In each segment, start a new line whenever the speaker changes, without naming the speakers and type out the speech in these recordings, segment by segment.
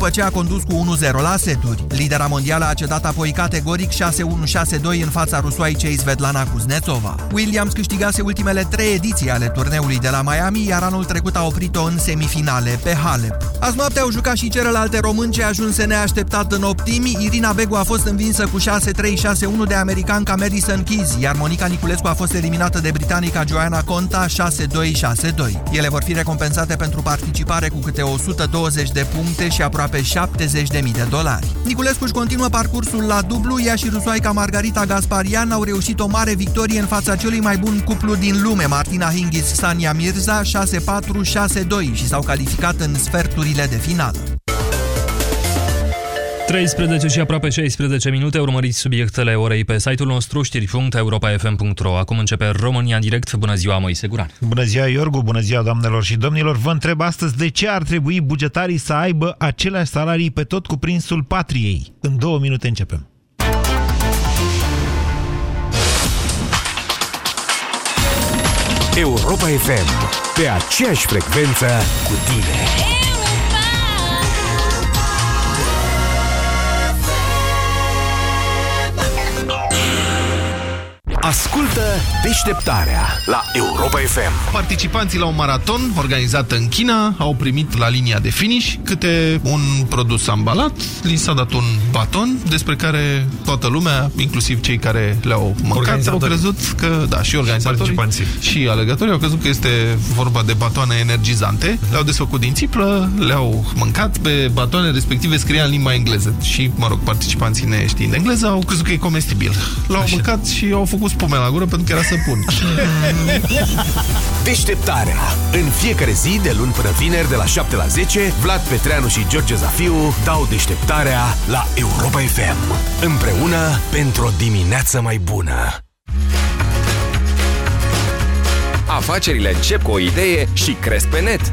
după ce a condus cu 1-0 la seturi. Lidera mondială a cedat apoi categoric 6-1-6-2 în fața rusoaicei Svetlana Kuznetsova. Williams câștigase ultimele trei ediții ale turneului de la Miami, iar anul trecut a oprit-o în semifinale pe Halep. Azi noapte au jucat și celelalte români ce ajunse neașteptat în optimi. Irina Begu a fost învinsă cu 6-3-6-1 de americanca Madison Keys, iar Monica Niculescu a fost eliminată de britanica Joanna Conta 6-2-6-2. Ele vor fi recompensate pentru participare cu câte 120 de puncte și aproape 70.000 de dolari. Niculescu își continuă parcursul la dublu, ea și rusoaica Margarita Gasparian au reușit o mare victorie în fața celui mai bun cuplu din lume, Martina Hingis Sania Mirza 6-4-6-2 și s-au calificat în sferturile de finală.
13 și aproape 16 minute, urmăriți subiectele orei pe site-ul nostru știri.europa.fm.ro Acum începe România în direct. Bună ziua, Moise Guran!
Bună ziua, Iorgu! Bună ziua, doamnelor și domnilor! Vă întreb astăzi de ce ar trebui bugetarii să aibă aceleași salarii pe tot cuprinsul patriei. În două minute începem.
Europa FM, pe aceeași frecvență cu tine. Ascultă deșteptarea la Europa FM.
Participanții la un maraton organizat în China au primit la linia de finish câte un produs ambalat, li s-a dat un baton despre care toată lumea, inclusiv cei care le-au mâncat, au crezut că, da, și organizatorii și alegătorii au crezut că este vorba de batoane energizante, le-au desfăcut din țiplă, le-au mâncat, pe batoane respective scria în limba engleză. Și, mă rog, participanții neștiind engleză au crezut că e comestibil. L-au mâncat și au făcut spume la gură pentru că era săpun.
Deșteptarea. În fiecare zi, de luni până vineri, de la 7 la 10, Vlad Petreanu și George Zafiu dau deșteptarea la Europa FM. Împreună pentru o dimineață mai bună.
Afacerile încep cu o idee și cresc pe net.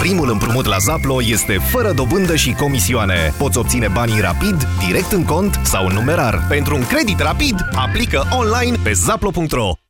Primul împrumut la Zaplo este fără dobândă și comisioane. Poți obține banii rapid, direct în cont sau în numerar. Pentru un credit rapid, aplică online pe zaplo.ro.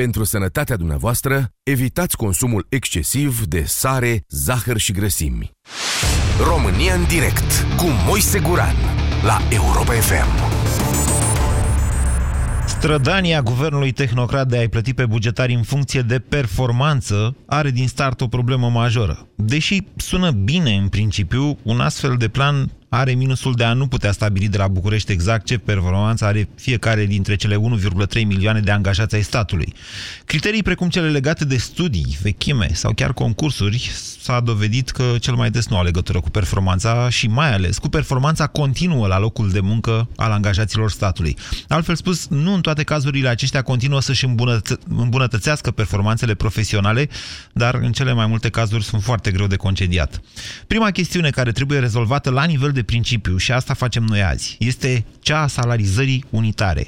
Pentru sănătatea dumneavoastră, evitați consumul excesiv de sare, zahăr și grăsimi. România în direct cu Moise Guran la Europa FM.
Strădania guvernului tehnocrat de a-i plăti pe bugetari în funcție de performanță are din start o problemă majoră. Deși sună bine în principiu, un astfel de plan are minusul de a nu putea stabili de la București exact ce performanță are fiecare dintre cele 1,3 milioane de angajați ai statului. Criterii precum cele legate de studii, vechime sau chiar concursuri s-a dovedit că cel mai des nu au legătură cu performanța și mai ales cu performanța continuă la locul de muncă al angajaților statului. Altfel spus, nu în toate cazurile aceștia continuă să-și îmbunătă îmbunătățească performanțele profesionale, dar în cele mai multe cazuri sunt foarte greu de concediat. Prima chestiune care trebuie rezolvată la nivel de principiu, și asta facem noi azi, este cea a salarizării unitare.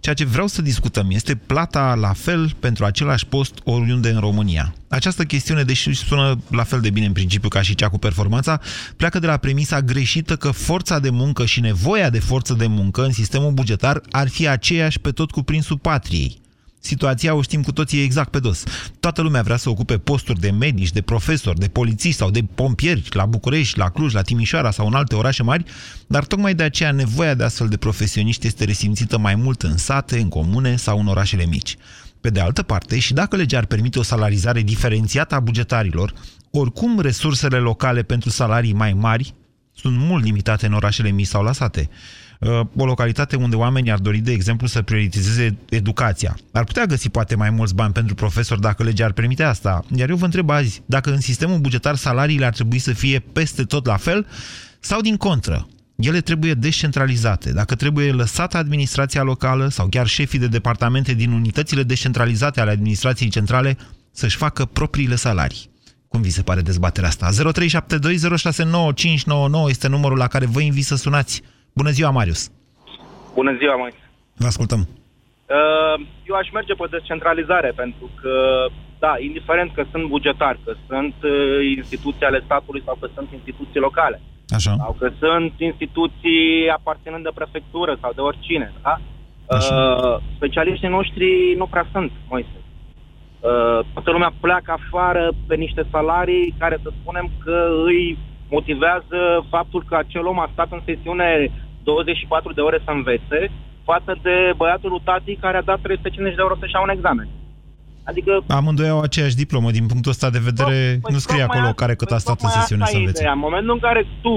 Ceea ce vreau să discutăm este plata la fel pentru același post oriunde în România. Această chestiune, deși sună la fel de bine în principiu ca și cea cu performanța, pleacă de la premisa greșită că forța de muncă și nevoia de forță de muncă în sistemul bugetar ar fi aceeași pe tot cuprinsul patriei. Situația o știm cu toții exact pe dos. Toată lumea vrea să ocupe posturi de medici, de profesori, de polițiști sau de pompieri la București, la Cluj, la Timișoara sau în alte orașe mari, dar tocmai de aceea nevoia de astfel de profesioniști este resimțită mai mult în sate, în comune sau în orașele mici. Pe de altă parte, și dacă legea ar permite o salarizare diferențiată a bugetarilor, oricum resursele locale pentru salarii mai mari sunt mult limitate în orașele mici sau la sate. Uh, o localitate unde oamenii ar dori, de exemplu, să prioritizeze educația. Ar putea găsi poate mai mulți bani pentru profesori dacă legea ar permite asta. Iar eu vă întreb azi, dacă în sistemul bugetar salariile ar trebui să fie peste tot la fel sau din contră, ele trebuie descentralizate. Dacă trebuie lăsată administrația locală sau chiar șefii de departamente din unitățile descentralizate ale administrației centrale să-și facă propriile salarii. Cum vi se pare dezbaterea asta? 0372069599 este numărul la care vă invit să sunați. Bună ziua, Marius!
Bună ziua, mai.
Vă ascultăm.
Uh, Eu aș merge pe descentralizare, pentru că, da, indiferent că sunt bugetari, că sunt uh, instituții ale statului sau că sunt instituții locale,
Așa.
sau că sunt instituții aparținând de prefectură sau de oricine, da?
Așa.
Uh, specialiștii noștri nu prea sunt, Moise. Uh, toată lumea pleacă afară pe niște salarii care să spunem că îi motivează faptul că acel om a stat în sesiune 24 de ore să învețe față de băiatul lui tati care a dat 350 de euro să-și ia un examen. Adică
Amândoi au aceeași diplomă. Din punctul ăsta de vedere,
Păi
nu scrie
tocmai
acolo
asta-
care cât a
păi
stat în
tocmai
sesiune
asta
să
e
învețe.
Ideea. În momentul în care tu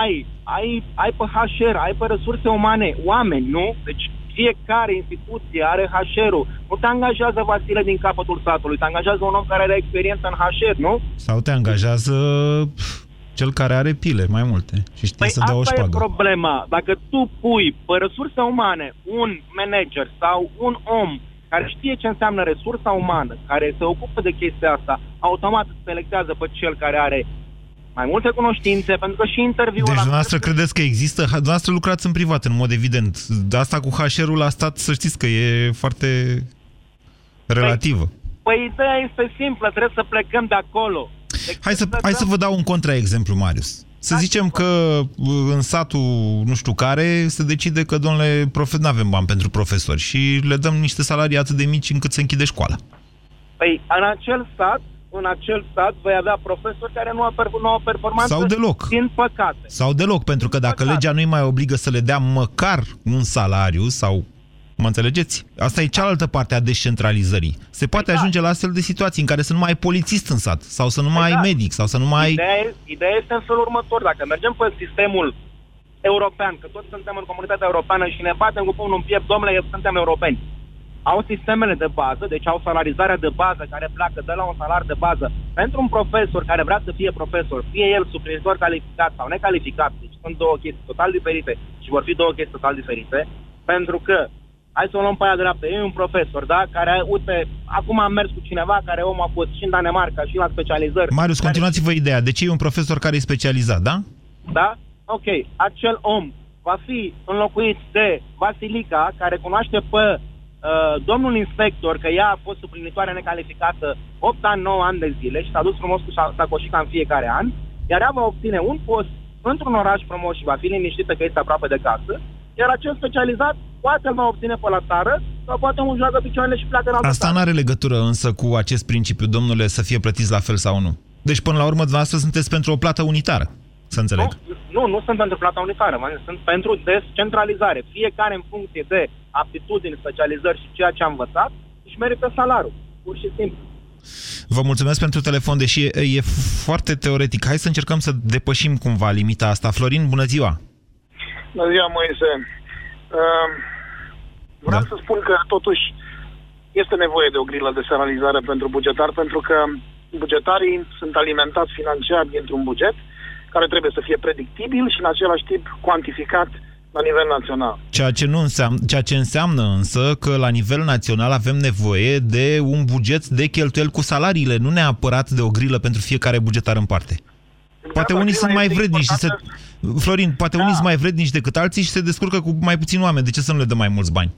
ai, ai, ai pe HR, ai pe resurse umane, oameni, nu? Deci fiecare instituție are HR-ul. Nu te angajează Vasile din capătul satului, te angajează un om care are experiență în HR, nu?
Sau te angajează pf, cel care are pile mai multe și știe
Păi
să dea o
asta e
șpagă.
problema. Dacă tu pui pe resurse umane un manager sau un om care știe ce înseamnă resursa umană, care se ocupă de chestia asta, automat selectează pe cel care are mai multe cunoștințe, pentru că și interviul
Deci
ăla-
dumneavoastră credeți că există... ha- Dumneavoastră lucrați în privat, în mod evident. De asta cu HR-ul a stat, să știți că e foarte relativă.
Păi ideea este simplă, trebuie să plecăm de acolo. Deci
Hai să, hai să vă dau un contraexemplu, Marius. Să zicem că uh, în satul nu știu care se decide că, domnule, profe, nu avem bani pentru profesori și le dăm niște salarii atât de mici încât se închide școala.
Păi în acel stat, în acel stat vei avea profesori care nu au, per- nu au performanță
Sau deloc.
din păcate.
Sau deloc, pentru că dacă legea nu-i mai obligă să le dea măcar un salariu sau... Mă înțelegeți? Asta e cealaltă parte a descentralizării. Se poate
Exact.
ajunge la astfel de situații în care să nu mai ai polițist în sat, sau să nu mai ai
Exact.
medic, sau să nu mai ai...
Ideea, e- ideea este în felul următor. Dacă mergem pe sistemul european, că toți suntem în comunitatea europeană și ne batem cu pumnul în piept, domnule, suntem europeni. Au sistemele de bază, deci au salarizarea de bază care pleacă de la un salar de bază pentru un profesor care vrea să fie profesor, fie el suplinitor calificat sau necalificat, deci sunt două chestii total diferite și vor fi două chestii total diferite, pentru că hai să o luăm pe aia dreaptă, e un profesor, da, care, uite, acum am mers cu cineva care om a fost și în Danemarca și la specializări.
Marius,
care-
continuați-vă ideea. De ce e un profesor care e specializat, da?
da? Ok, acel om va fi înlocuit de Vasilica, care cunoaște pe uh, domnul inspector că ea a fost suplinitoare necalificată 8 ani, 9 ani de zile și s-a dus frumos cu sa- sacoșica în fiecare an, iar ea va obține un post într-un oraș frumos și va fi liniștită că este aproape de casă, iar acel specializat poate îl va obține pe la țară sau poate îmi joacă picioarele și pleacă în altă
Asta
țară.
nu are legătură însă cu acest principiu, domnule, să fie plătiți la fel sau nu. Deci, până la urmă, dumneavoastră sunteți pentru o plată unitară, să înțeleg.
Nu, nu, nu sunt pentru plata unitară, mă, sunt pentru descentralizare. Fiecare în funcție de aptitudini, specializări și ceea ce a învățat, își merită salariul, pur și simplu.
Vă mulțumesc pentru telefon, deși e, e foarte teoretic. Hai să încercăm să depășim cumva limita asta. Florin, bună ziua!
Bună ziua, Moise. Uh, vreau
Da.
să spun că, totuși, este nevoie de o grilă de salarializare pentru bugetar, pentru că bugetarii sunt alimentați financiar dintr-un buget care trebuie să fie predictibil și, în același timp, cuantificat la nivel național.
Ceea ce, nu înseamnă, ceea ce înseamnă însă că la nivel național avem nevoie de un buget de cheltuieli cu salariile, nu neapărat de o grilă pentru fiecare bugetar în parte. Poate
Da,
unii
dar
sunt mai
este
vrednici și se...
importantă-
Florin, poate
Da.
unii sunt mai vrednici decât alții și se descurcă cu mai puțini oameni. De ce să nu le dăm mai mulți bani?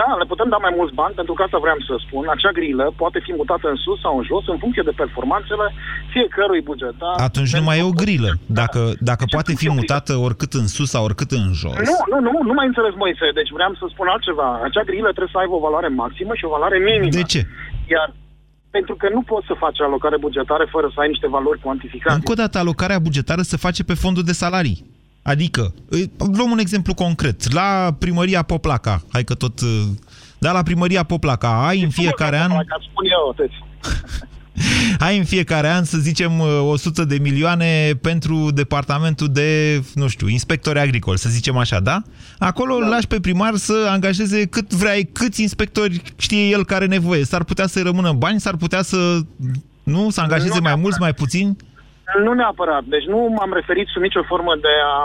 Da, le putem da mai mulți bani, pentru că asta vreau să spun. Acea grilă poate fi mutată în sus sau în jos, în funcție de performanțele fiecărui bugetar.
Atunci nu mai e o grilă. Dacă, dacă poate fi mutată oricât în sus sau oricât în jos.
Nu, nu, nu, nu mai înțeles, Moise. Deci vreau să spun altceva. Acea grilă trebuie să aibă o valoare maximă și o valoare minimă.
De ce?
Iar pentru că nu poți să faci alocare bugetară fără să ai niște valori cuantificate.
Încă o dată, alocarea bugetară se face pe fondul de salarii. Adică, îi- luăm un exemplu concret. La primăria Poplaca, hai că tot... uh, Da, la primăria Poplaca ai în fiecare an...
Ca spun eu, deci.
Ai în fiecare an, să zicem, 100 de milioane pentru departamentul de, nu știu, inspectori agricoli, să zicem așa, da? Acolo da. lași pe primar să angajeze cât vrea, câți inspectori știe el care are nevoie. S-ar putea să-i rămână bani, s-ar putea să, nu, să angajeze nu mai mulți, mai puțini?
Nu neapărat. Deci nu m-am referit sub nicio formă de a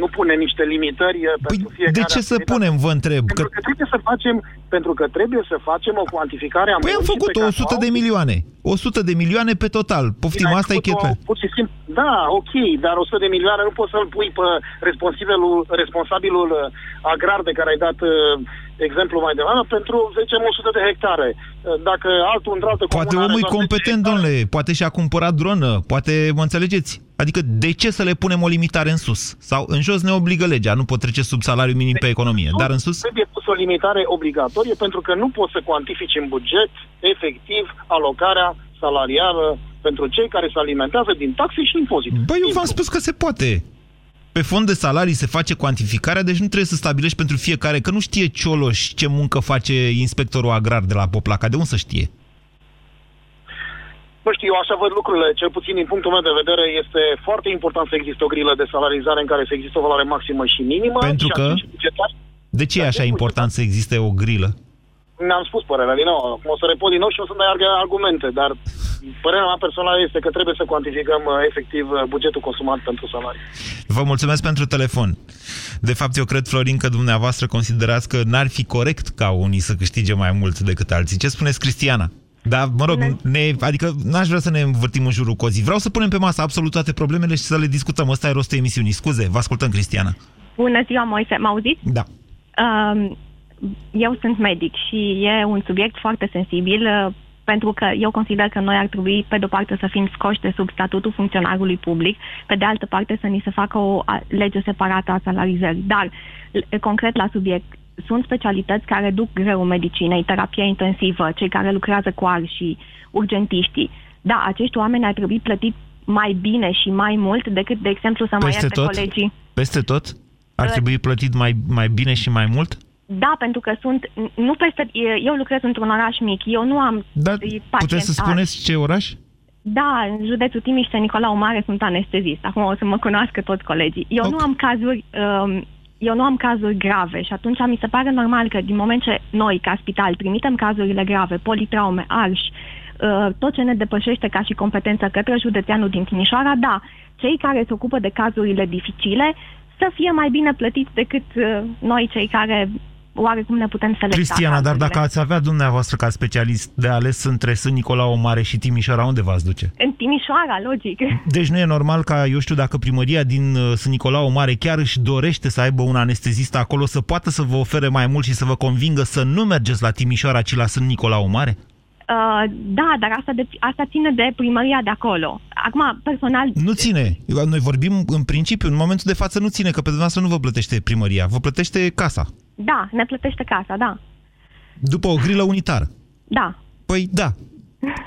nu pune niște limitări eh, păi pentru fiecare
de ce să punem, vă întreb?
Pentru că... că trebuie să facem, pentru că trebuie să facem o cuantificare a
Păi am făcut 100 de milioane. 100 de milioane pe total. Poftim, Bine, asta e chepe.
Pur și simplu, da, ok, dar 100 de milioane nu poți să-l pui pe responsabilul, responsabilul eh, agrar de care ai dat eh, exemplu mai devreme, pentru, zicem, 100 de hectare. Dacă altul într altă
Poate omul e competent, domnule, poate și-a cumpărat dronă, poate, mă înțelegeți? Adică de ce să le punem o limitare în sus? Sau în jos ne obligă legea, nu pot trece sub salariul minim pe economie, dar în sus?
Trebuie pus o limitare obligatorie pentru că nu poți să cuantifici în buget efectiv alocarea salarială pentru cei care se alimentează din taxe și impozite.
Băi, eu v-am spus că se poate. Pe fond de salarii se face cuantificarea, deci nu trebuie să stabilești pentru fiecare, că nu știe Cioloș ce muncă face inspectorul agrar de la Poplaca. De unde să știe?
Nu știu, eu așa văd lucrurile, cel puțin din punctul meu de vedere, este foarte important să existe o grilă de salarizare în care să existe o valoare maximă și minimă.
Pentru
și
că? De ce e așa important să existe o grilă?
Mi-am spus părerea din nou, acum o să repot din nou și o să mai argumente, dar părerea mea personală este că trebuie să cuantificăm uh, efectiv uh, bugetul consumat pentru salarii.
Vă mulțumesc pentru telefon. De fapt, eu cred, Florin, că dumneavoastră considerați că n-ar fi corect ca unii să câștige mai mult decât alții. Ce spuneți, Cristiana? Da, mă rog, ne, adică n-aș vrea să ne învârtim în jurul cozii. Vreau să punem pe masă absolut toate problemele și să le discutăm. Ăsta e rostul emisiunii. Scuze, vă ascultăm, Cristiana.
Bună ziua, Moise. Mă auziți?
Da.
Uh, eu sunt medic și e un subiect foarte sensibil uh, pentru că eu consider că noi ar trebui, pe de-o parte, să fim scoși de sub statutul funcționarului public, pe de altă parte să ni se facă o lege separată a salarizării. Dar, concret la subiect, sunt specialități care duc greu medicinei, terapia intensivă, cei care lucrează cu și urgentiștii. Da, acești oameni ar trebui plătit mai bine și mai mult decât, de exemplu, să mai ierte colegii.
Peste tot? Ar trebui plătit mai, mai bine și mai mult?
Da, pentru că sunt, nu peste, eu lucrez într-un oraș mic, eu nu am
Dar puteți să spuneți ce oraș?
Da, în județul Timiș și Nicolau Mare sunt anestezist. Acum o să mă cunoască toți colegii. Eu okay. nu am cazuri um, eu nu am cazuri grave și atunci mi se pare normal că din moment ce noi, ca spital, trimitem cazurile grave, politraume, arși, uh, tot ce ne depășește ca și competență către județeanul din Timișoara, da, cei care se ocupă de cazurile dificile să fie mai bine plătiți decât uh, noi, cei care oarecum ne putem selecta.
Cristiana, dar dacă ați avea dumneavoastră ca specialist de ales între Sân Nicolau Mare și Timișoara, unde v-ați duce?
În Timișoara, logic.
Deci nu e normal ca, eu știu, dacă primăria din uh, Sân Nicolau Mare chiar își dorește să aibă un anestezist acolo, să poată să vă ofere mai mult și să vă convingă să nu mergeți la Timișoara, ci la Sân Nicolau Mare?
Uh, da, dar asta, de, asta ține de primăria de acolo. Acum, personal...
Nu ține. Noi vorbim în principiu, în momentul de față nu ține, că pe dumneavoastră nu vă plătește primăria, vă plătește casa.
Da, ne plătește casa, da.
După o grilă unitară?
Da.
Păi da.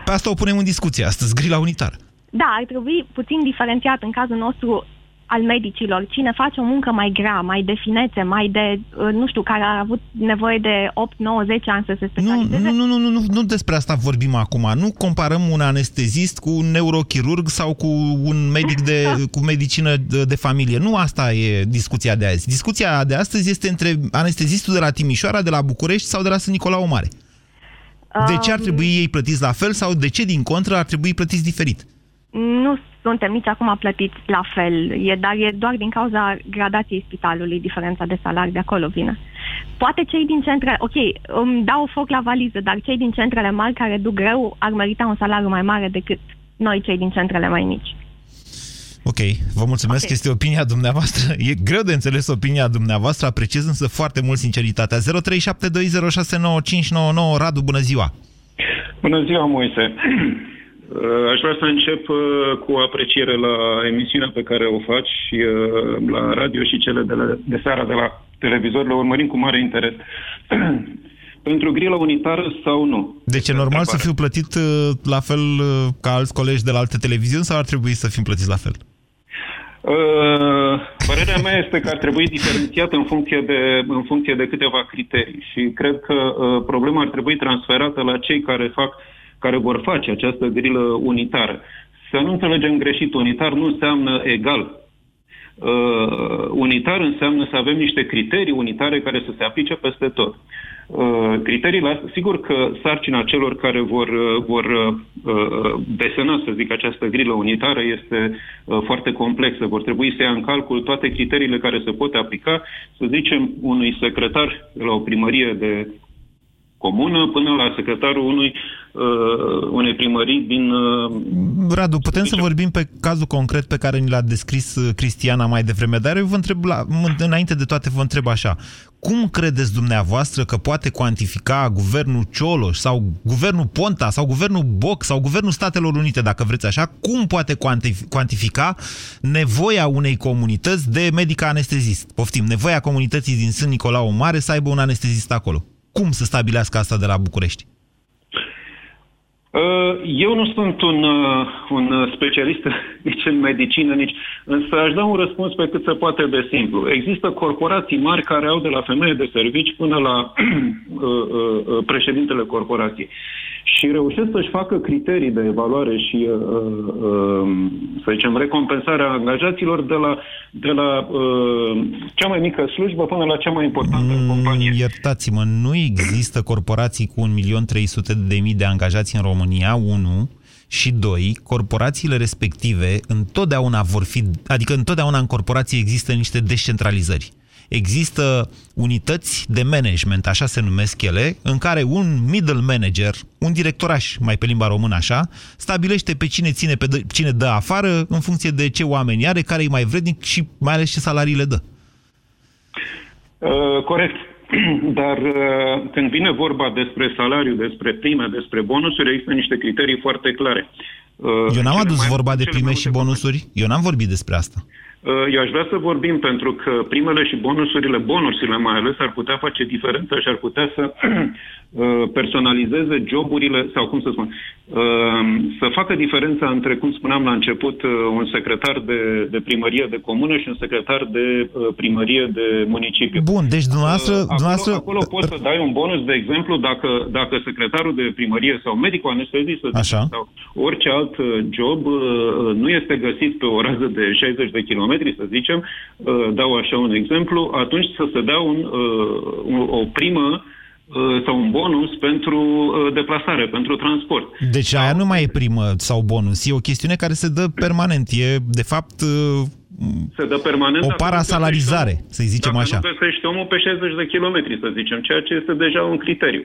Pe asta o punem în discuție astăzi, grila unitară.
Da, ar trebui puțin diferențiat în cazul nostru al medicilor, cine face o muncă mai grea, mai de finețe, mai de, uh, nu știu, care a avut nevoie de 8, 9, 10 ani să se specializeze.
Nu, nu, nu, nu, nu, nu despre asta vorbim acum. Nu comparăm un anestezist cu un neurochirurg sau cu un medic de, cu medicină de, de familie. Nu asta e discuția de azi. Discuția de astăzi este între anestezistul de la Timișoara, de la București sau de la Sân Nicolau Mare. De ce ar um, trebui ei plătiți la fel sau de ce, din contră, ar trebui plătiți diferit?
Nu suntem nici acum plătiți la fel, e, dar e doar din cauza gradației spitalului, diferența de salari de acolo vine. Poate cei din centre, ok, îmi dau foc la valiză, dar cei din centrele mari care duc greu ar merita un salariu mai mare decât noi cei din centrele mai mici.
Ok, vă mulțumesc, okay. este opinia dumneavoastră. E greu de înțeles opinia dumneavoastră, apreciez însă foarte mult sinceritatea. 0372069599 Radu, bună ziua!
Bună ziua, Moise! Uh, aș vrea să încep uh, cu apreciere la emisiunea pe care o faci uh, la radio și cele de, la, de seara de la televizor. Le urmărim cu mare interes. Pentru grila unitară sau nu?
Deci e normal să fiu plătit la fel ca alți colegi de la alte televiziuni sau ar trebui să fim plătiți la fel?
Uh, părerea mea este că ar trebui diferențiat în funcție de, în funcție de câteva criterii și cred că uh, problema ar trebui transferată la cei care fac care vor face această grilă unitară. Să nu înțelegem greșit, unitar nu înseamnă egal. Uh, unitar înseamnă să avem niște criterii unitare care să se aplice peste tot. Uh, criteriile sigur că sarcina celor care vor, uh, vor uh, desena, să zic, această grilă unitară este uh, foarte complexă. Vor trebui să ia în calcul toate criteriile care se pot aplica, să zicem, unui secretar la o primărie de comună până la secretarul unui, uh, unei primării din... Uh,
Radu, putem să vorbim pe cazul concret pe care ni l-a descris uh, Cristiana mai devreme, dar eu vă întreb, la, înainte de toate vă întreb așa, cum credeți dumneavoastră că poate cuantifica guvernul Cioloș sau guvernul Ponta sau guvernul Boc sau guvernul Statelor Unite, dacă vreți așa, cum poate cuantifica nevoia unei comunități de medic anestezist? Poftim, nevoia comunității din Sân Nicolau Mare să aibă un anestezist acolo cum să stabilească asta de la București?
Uh, eu nu sunt un, uh, un specialist nici în medicină, nici... Însă aș da un răspuns pe cât se poate de simplu. Există corporații mari care au de la femeie de servici până la uh, președintele corporației și reușesc să-și facă criterii de evaluare și, uh, uh, să zicem, recompensarea angajaților de la, de la uh, cea mai mică slujbă până la cea mai importantă mm, companie.
Iertați-mă, nu există corporații cu 1.300.000 de angajați în România, 1, și doi, corporațiile respective întotdeauna vor fi, adică întotdeauna în corporație există niște descentralizări există unități de management, așa se numesc ele, în care un middle manager, un directoraș, mai pe limba română așa, stabilește pe cine ține, pe cine dă afară, în funcție de ce oameni are, care e mai vrednic și mai ales ce salarii le dă.
Uh, corect. Dar uh, când vine vorba despre salariu, despre prime, despre bonusuri, există niște criterii foarte clare.
Uh, Eu n-am adus vorba de prime și bonusuri. Eu n-am vorbit despre asta.
Uh, eu aș vrea să vorbim pentru că primele și bonusurile, bonusurile mai ales, ar putea face diferență și ar putea să uh, personalizeze joburile, sau cum să spun, uh, să facă diferența între, cum spuneam la început, un secretar de, de primărie de comună și un secretar de primărie de municipiu.
Bun, deci dumneavoastră...
Acolo,
dumneavoastră...
acolo poți să dai un bonus, de exemplu, dacă, dacă secretarul de primărie sau medicul anestezist sau orice alt job nu este găsit pe o rază de 60 de kilometri, kilometri, să zicem, uh, dau așa un exemplu, atunci să se dea un, uh, o primă uh, sau un bonus pentru deplasare, pentru transport.
Deci aia nu mai e primă sau bonus, e o chestiune care se dă permanent. E, de fapt,
se dă permanent
o parasalarizare, să zicem
dacă
așa.
Dacă nu găsești omul pe 60 de kilometri, să zicem, ceea ce este deja un criteriu.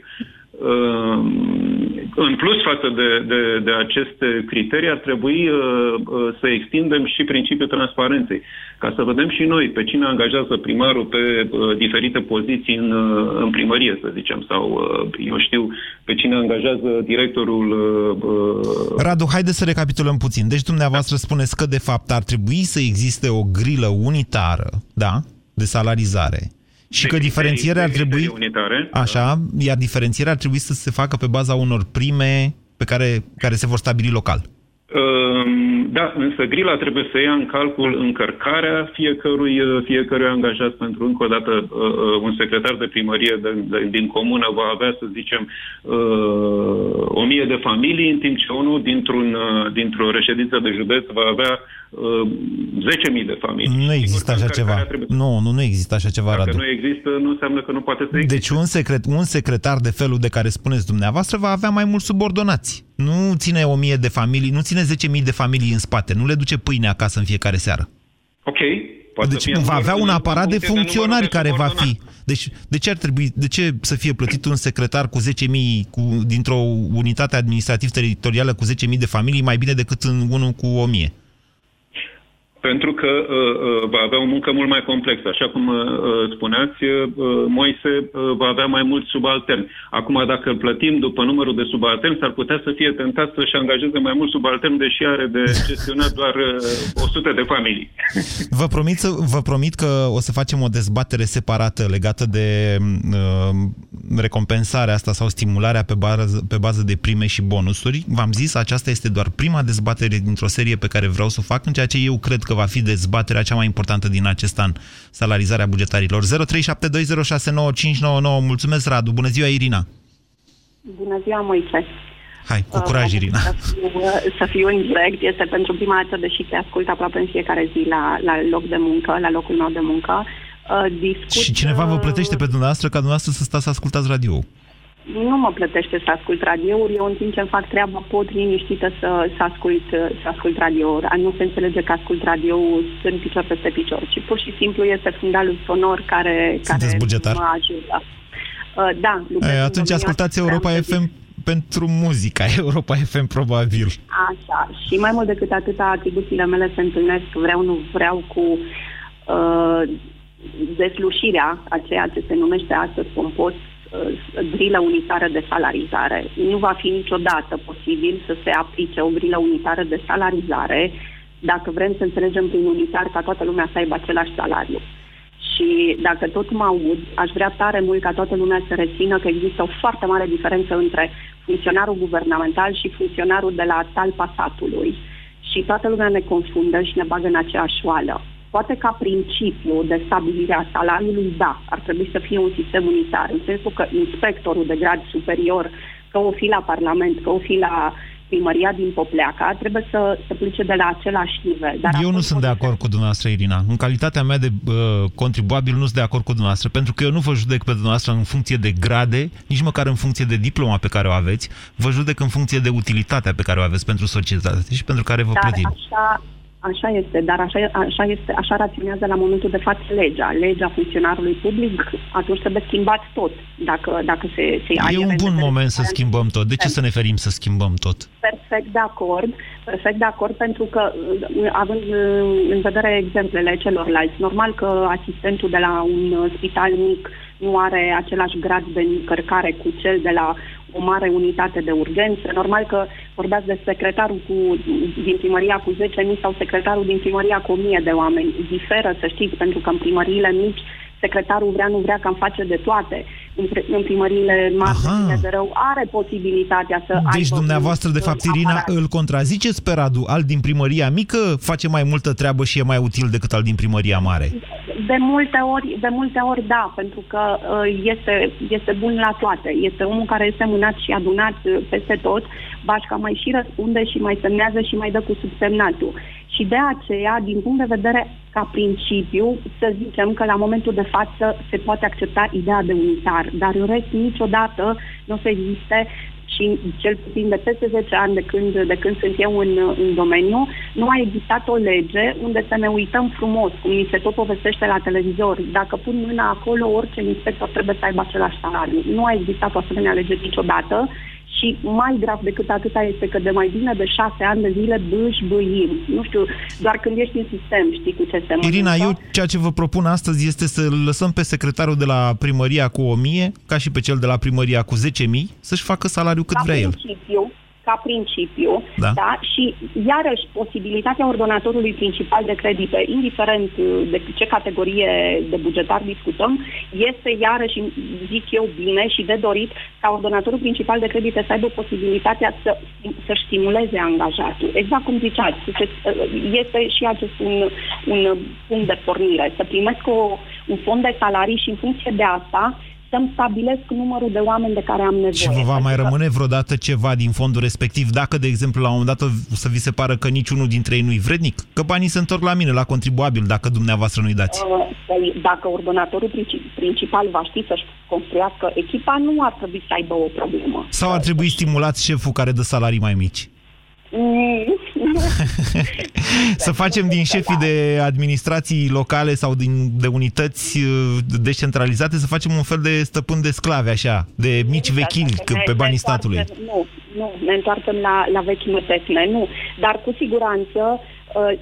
Ehm, în plus față de, de, de aceste criterii, ar trebui uh, uh, să extindem și principiul transparenței, ca să vedem și noi pe cine angajează primarul pe uh, diferite poziții în, în primărie, să zicem, sau, eu știu, pe cine angajează directorul...
Radu, haideți să recapitulăm puțin. Deci dumneavoastră spuneți că, de fapt, ar trebui să existe o grilă unitară, da, de salarizare, și că diferențierea ar trebui...
Unitare,
așa, iar diferențierea ar trebui să se facă pe baza unor prime pe care, care se vor stabili local.
Ehm, da, însă grila trebuie să ia în calcul încărcarea fiecărui, uh, fiecărui angajat pentru încă o dată uh, uh, un secretar de primărie din, din comună va avea, să zicem, o mie de familii, în timp ce unul dintr-un, dintr-o reședință de județ va avea 10.000 de familii.
Nu există așa ceva. Nu, nu, nu există așa ceva,
Dacă
Radu.
nu există, nu înseamnă că nu poate să existe.
Deci un, secret, un secretar de felul de care spuneți dumneavoastră va avea mai mulți subordonați. Nu ține o mie de familii, nu ține 10.000 de familii în spate, nu le duce pâine acasă în fiecare seară.
Ok. Poate
deci va avea un aparat de funcționari de care va fi. Deci de ce ar trebui, de ce să fie plătit un secretar cu 10.000 cu, dintr-o unitate administrativ-teritorială cu 10.000 de familii mai bine decât în unul cu 1.000?
Pentru că uh, uh, va avea o muncă mult mai complexă. Așa cum uh, uh spuneați, uh, Moise uh, va avea mai mulți subalterni. Acum, dacă îl plătim după numărul de subalterni, s-ar putea să fie tentat să-și angajeze mai mulți subalterni, deși are de gestionat doar uh, 100 de familii.
Vă promit, să, vă promit că o să facem o dezbatere separată legată de uh, recompensarea asta sau stimularea pe bază, pe bază de prime și bonusuri. V-am zis, aceasta este doar prima dezbatere dintr-o serie pe care vreau să o fac, în ceea ce eu cred că va fi dezbaterea cea mai importantă din acest an, salarizarea bugetarilor. 0372069599. Mulțumesc, Radu. Bună ziua, Irina.
Bună ziua, Moise.
Hai, cu curaj, Irina.
Să fiu, să fiu în direct este pentru prima dată, deși te ascult aproape în fiecare zi la, la loc de muncă, la locul meu de muncă. Uh, discut,
Și cineva vă
uh,
plătește pe dumneavoastră ca dumneavoastră să stați să ascultați radio.
Nu mă plătește să ascult radiouri, eu în timp ce îmi fac treaba pot liniștită să, să, ascult, să ascult radiouri. A Nu se înțelege că ascult radio în picior peste picior, ci pur și simplu este fundalul sonor care,
Sunteți
care
bugetar?
mă ajută. Uh, Da, lucrez
E,
în
atunci
domeniul
ascultați
acesta.
Europa FM pentru muzica Europa FM, probabil.
Așa, și mai mult decât atâta, atribuțiile mele se întâlnesc, vreau, nu vreau, cu uh, deslușirea a ceea ce se numește astăzi pompos uh, grilă unitară de salarizare. Nu va fi niciodată posibil să se aplice o grilă unitară de salarizare dacă vrem să înțelegem prin unitar ca toată lumea să aibă același salariu. Și dacă tot mă aud, aș vrea tare mult ca toată lumea să rețină că există o foarte mare diferență între funcționarul guvernamental și funcționarul de la talpa satului. Și toată lumea ne confundă și ne bagă în aceeași oală. Poate ca principiu de stabilire a salariului, da, ar trebui să fie un sistem unitar, în sensul că inspectorul de grad superior, că o fi la Parlament, că o fi la primăria din Popleaca, trebuie să se plice de la același nivel. Dar
Eu nu sunt de acord cu dumneavoastră, Irina. În calitatea mea de uh, contribuabil nu sunt de acord cu dumneavoastră, pentru că eu nu vă judec pe dumneavoastră în funcție de grade, nici măcar în funcție de diploma pe care o aveți, vă judec în funcție de utilitatea pe care o aveți pentru societate și pentru care vă
Dar
plătim.
așa, așa este, dar așa, așa, este, așa raționează la momentul de față legea. Legea funcționarului public, atunci trebuie schimbat tot. Dacă, dacă se, se
E
are
un bun
vedere
moment să schimbăm tot. De ce să ne ferim să schimbăm tot?
Perfect de acord, perfect de acord, pentru că uh, având uh, în vedere exemplele celorlalți, normal că asistentul de la un uh, spital mic nu are același grad de încărcare cu cel de la o mare unitate de urgență. Normal că vorbeați de secretarul cu, din primăria cu 10.000 sau secretarul din primăria cu 1.000 de oameni. Diferă, să știți, pentru că în primăriile mici secretarul vrea, nu vrea, că am face de toate. În, pri- în primăriile mari de de rău are posibilitatea să
Deci
aibă
dumneavoastră,
un-
de fapt,
un
Irina,
aparat.
îl contraziceți pe Radu, al din primăria mică face mai multă treabă și e mai util decât al din primăria mare.
De multe ori, de multe ori da, pentru că uh, este, este bun la toate. Este omul care este mânat și adunat uh, peste tot, bașca mai și răspunde și mai semnează și mai dă cu subsemnatul. Și de aceea, din punct de vedere ca principiu, să zicem că la momentul de față se poate accepta ideea de unitar, dar în rest niciodată nu o să existe și cel puțin de peste 10 ani de când, de când sunt eu în, în domeniu, nu a existat o lege unde să ne uităm frumos, cum ni se tot povestește la televizor. Dacă pun mâna acolo, orice inspector trebuie să aibă același salariu. Nu a existat o asemenea lege niciodată și mai grav decât atâta este că de mai bine de șase ani de zile bâși bâim. Nu știu, doar când ești în sistem știi cu ce se
Irina,
mănâncă.
eu ceea ce vă propun astăzi este să lăsăm pe secretarul de la primăria cu 1000, ca și pe cel de la primăria cu 10.000, să-și facă salariul cât
ca
vrea el.
principiu, ca principiu,
Da.
da. și iarăși posibilitatea ordonatorului principal de credite, indiferent uh, de ce categorie de bugetar discutăm, este iarăși, zic eu bine și de dorit, ca ordonatorul principal de credite să aibă posibilitatea să, să-și stimuleze angajatul. Exact cum ziceați, ziceți, uh, este și acest un, un punct de pornire, să primesc o, un fond de salarii și în funcție de asta să-mi stabilesc numărul de oameni de care am nevoie.
Și vă va mai rămâne vreodată ceva din fondul respectiv, dacă, de exemplu, la un moment dat o să vi se pară că niciunul dintre ei nu-i vrednic? Că banii se întorc la mine, la contribuabil, dacă dumneavoastră nu-i dați.
Uh, păi, dacă ordonatorul princi- principal va ști să-și construiască echipa, nu ar trebui să aibă o problemă.
Sau ar trebui stimulat șeful care dă salarii mai mici?
Mm,
Să facem din șefii de administrații locale sau din, de unități uh, descentralizate, să facem un fel de stăpân de sclave, așa, de mici vechili
Ne-
că- pe
ne
banii
întoarcem-
statului.
Nu, nu, ne întoarcem la, la vechime tehne, nu. Dar cu siguranță, uh,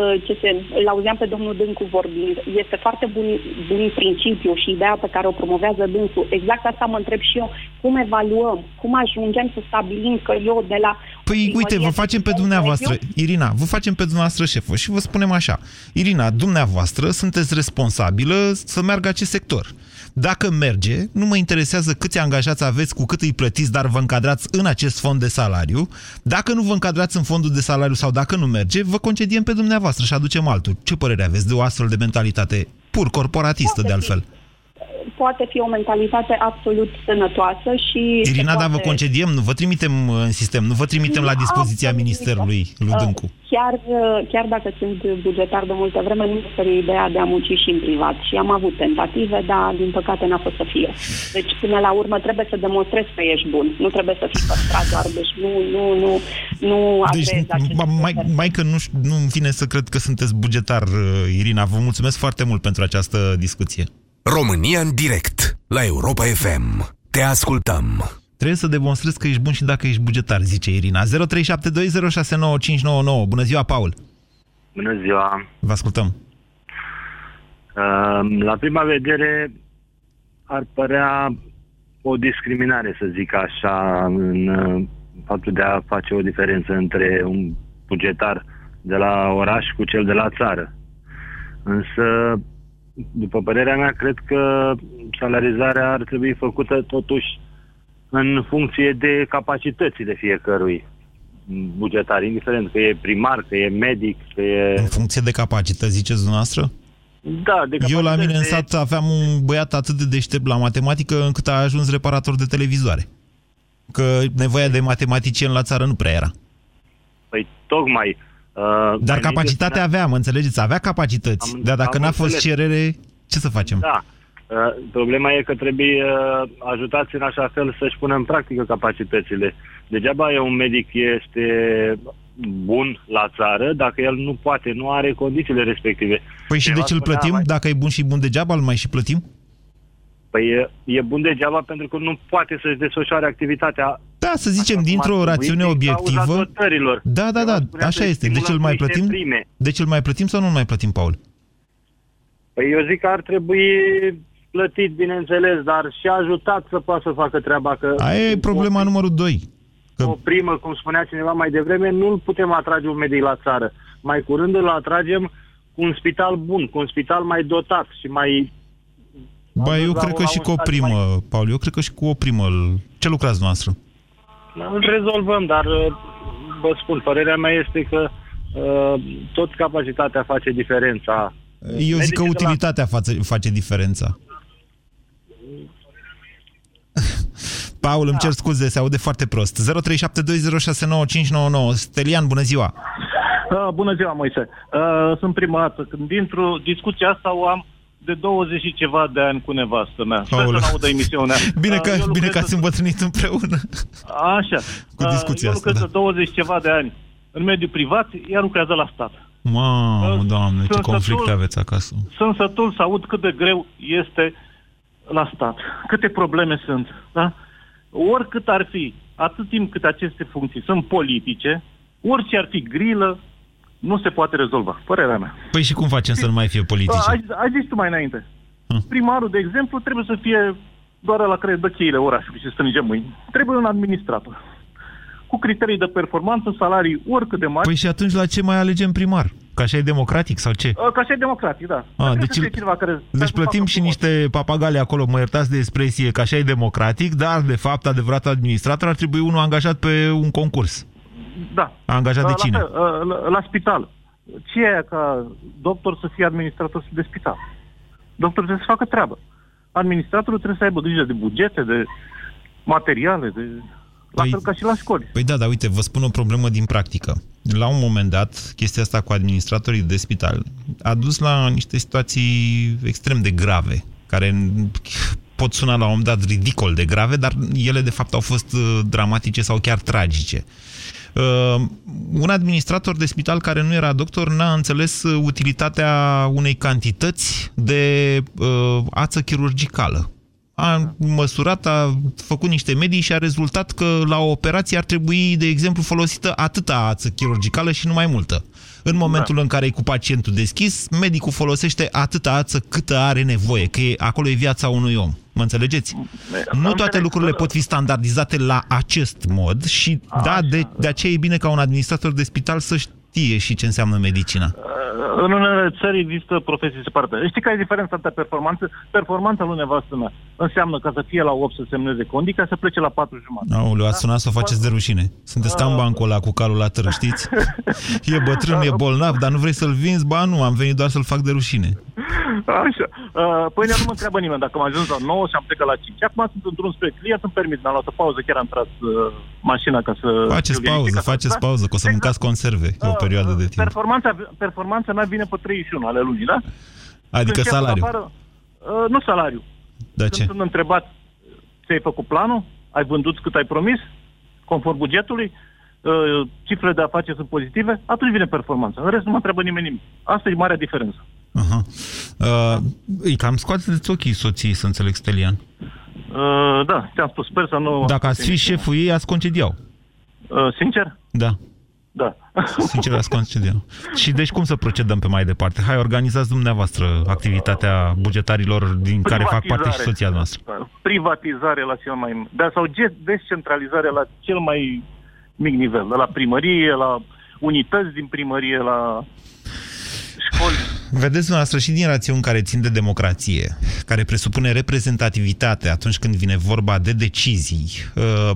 uh, ce se, îl auzeam pe domnul Dâncu vorbind, este foarte bun, bun principiu și ideea pe care o promovează dânsul. Exact asta mă întreb și eu. Cum evaluăm? Cum ajungem să stabilim că eu de la...
Păi uite, vă facem pe dumneavoastră, Irina, vă facem pe dumneavoastră șefă și vă spunem așa. Irina, dumneavoastră sunteți responsabilă să meargă acest sector. Dacă merge, nu mă interesează câți angajați aveți, cu cât îi plătiți, dar vă încadrați în acest fond de salariu. Dacă nu vă încadrați în fondul de salariu sau dacă nu merge, vă concediem pe dumneavoastră și aducem altul. Ce părere aveți de o astfel de mentalitate pur corporatistă, de altfel?
Poate fi o mentalitate absolut sănătoasă și...
Irina,
se
dar vă
poate...
concediem, nu vă trimitem în sistem, nu vă trimitem la dispoziția
Absolut.
Ministerului Ludâncu.
Uh, Chiar, uh, chiar dacă sunt bugetar de multă vreme, nu mi se ideea de a munci și în privat. Și am avut tentative, dar din păcate n-a fost să fie. Deci, până la urmă, trebuie să demonstrezi că ești bun. Nu trebuie să fii păstrat doar. Deci nu, nu, nu, nu
Deci,
agrezi aceste
ma- mai, mai că nu, ș- nu îmi vine să cred că sunteți bugetar, uh, Irina. Vă mulțumesc foarte mult pentru această discuție.
România în direct la Europa FM. Te ascultăm.
Trebuie să demonstrezi că ești bun și dacă ești bugetar, zice Irina. 0372069599. Bună ziua, Paul!
Bună ziua!
Vă ascultăm.
Uh, La prima vedere ar părea o discriminare, să zic așa, în uh, faptul de a face o diferență între un bugetar de la oraș cu cel de la țară. Însă, după părerea mea, cred că salarizarea ar trebui făcută totuși în funcție de capacitățile fiecărui bugetar, indiferent că e primar, că e medic, că e...
În funcție de capacități, ziceți dumneavoastră?
Da, de
Eu la mine în
capacități
sat aveam un băiat atât de deștept la matematică încât a ajuns reparator de televizoare. Că nevoia de matematicieni la țară nu prea era.
Păi tocmai... Uh,
Dar
mai
capacitatea avea, mă înțelegeți? Avea capacități.
Am-
Dar dacă
am
n-a fost
înțeles.
cerere, ce să facem?
Da. Uh, Problema e că trebuie uh, ajutați în așa fel să-și pună în practică capacitățile. Degeaba e un medic este bun la țară dacă el nu poate, nu are condițiile respective.
Păi și de
Cineva
ce îl
spunea
plătim?
mai-
Dacă e bun și bun degeaba, îl mai și plătim?
Păi e, e bun degeaba pentru că nu poate să-și desfășoare activitatea.
Da, să zicem,
cum
dintr-o
ar trebui,
rațiune
din
obiectivă.
cauza dotărilor.
Da, da, da,
spunea
așa
să
este. Deci
stimulăm
îl mai
cu niște
plătim?
Prime.
Deci îl mai plătim sau nu mai plătim, Paul?
Păi eu zic că ar trebui plătit, bineînțeles, dar și ajutat să poată să facă treaba. Că
Aia e problema numărul 2.
o primă, cum spunea cineva mai devreme, nu putem atrage un medic la țară. Mai curând îl atragem cu un spital bun, cu un spital mai dotat și mai...
Ba, eu
la
cred că
un-
și
la
cu
un
o
stadiu
primă, Paul, eu cred că și cu o primă. îl- Ce lucrați noastră?
Îl rezolvăm, dar uh, vă spun, părerea mea este că uh, tot capacitatea face diferența.
Eu zic că
Medicii de la-
utilitatea face, face diferența. Paul, îmi cer scuze, se aude foarte prost. 0372069599. Stelian, bună ziua!
Uh, bună ziua, Moise. Uh, sunt prima dată când intru. Discuția asta o am de 20 și ceva de ani cu nevastă mea. Sper
Aoleu.
să n-audă emisiunea.
Bine
Uh,
că,
eu
bine
lucrez
că ați îmbătrânit împreună.
Așa.
Cu discuția
eu
asta,
lucrez
da.
de 20 ceva de ani în mediul privat, ea lucrează la stat.
Mamă, doamne, ce
Sunt
conflicte
sătul-
aveți acasă.
Sunt sătul să aud cât de greu este la stat. Câte probleme sunt. Da? Oricât ar fi, atât timp cât aceste funcții sunt politice, orice ar fi grilă, nu se poate rezolva. Părerea mea.
Păi și cum facem să nu mai fie politice?
Ai, ai zis tu mai înainte. Primarul, de exemplu, trebuie să fie doar la care dă cheile orașului și strânge mâini. Trebuie un administrator. Cu criterii de performanță, salarii oricât de mari.
Păi și atunci la ce mai alegem primar? Ca așa e democratic sau ce?
Uh, Ca și democratic, da. Dar trebuie
deci
să fie
îl-
cineva care, care
Deci
să
plătim
facă
și niște papagali acolo, mă iertați de expresie, că așa e democratic, dar de fapt adevăratul administrator ar trebui unul angajat pe un concurs.
Da.
Angajat de
La
cine?
fel, uh, La, la spital. Ce e aia ca doctor să fie administrator de spital? Doctorul trebuie să facă treabă. Administratorul trebuie să aibă grijă de bugete, de materiale, de... La
Păi-
fel ca și la școli.
Păi da, dar uite, vă spun o problemă din practică. La un moment dat, chestia asta cu administratorii de spital a dus la niște situații extrem de grave, care pot suna la un moment dat ridicol de grave, dar ele de fapt au fost uh, dramatice sau chiar tragice. Uh, un administrator de spital care nu era doctor n-a înțeles uh, utilitatea unei cantități de uh, ață chirurgicală. A măsurat, a făcut niște medii și a rezultat că la o operație ar trebui, de exemplu, folosită atâta ață chirurgicală și nu mai multă. În momentul da. în care e cu pacientul deschis, medicul folosește atâta ață câtă are nevoie, că e, acolo e viața unui om. Mă înțelegeți? Nu toate lucrurile pot fi standardizate la acest mod și, da, de, de aceea e bine ca un administrator de spital să știe și ce înseamnă medicina.
în unele țări există profesii separate. Știi care e diferența între performanță? Performanța lui nevastă mea înseamnă ca să fie la 8 să semneze condii, ca să plece la 4 jumătate.
Aoleu, ați sunat să o faceți de rușine. Sunteți ca în bancul ăla cu calul la tără, știți? E bătrân, e bolnav, dar nu vrei să-l vinzi? Ba nu, am venit doar să-l fac de rușine.
Așa. Uh, pâine nu mă întreabă nimeni dacă am ajuns la 9 și am plecat la 5. Acum sunt în drum spre client, îmi permit, mi-am luat o pauză, chiar am tras uh, mașina ca să...
Faceți
fiu liniștit,
pauză,
ca să-
faceți
da?
pauză, că o să mâncați conserve o perioadă de timp.
Performanța, performanța mea vine pe 31 ale lunii, da?
Adică
Când șeful de
salariu.
Afară, uh, nu salariu.
Da
Când
ce?
sunt întrebat, ți-ai făcut planul? Ai vândut cât ai promis? Conform bugetului? Uh, cifrele de afaceri sunt pozitive? Atunci vine performanța. În rest nu mă întreabă nimeni nimic. Asta e marea diferență.
Aha. Uh, îi cam scoateți ochii soției, să înțeleg, Stelian.
Uh, da, ți-am spus, sper să nu...
Dacă ați fi șeful ei, ați concediau.
Uh, sincer?
Da.
Da.
Sincer, ați concediau. Și deci cum să procedăm pe mai departe? Hai, organizați dumneavoastră activitatea bugetarilor din care fac parte și soția noastră.
Privatizare la cel mai... Da, sau ge- descentralizare la cel mai mic nivel. De la primărie, la unități din primărie, la școli.
Vedeți dumneavoastră și din rațiuni care țin de democrație, care presupune reprezentativitate atunci când vine vorba de decizii, uh,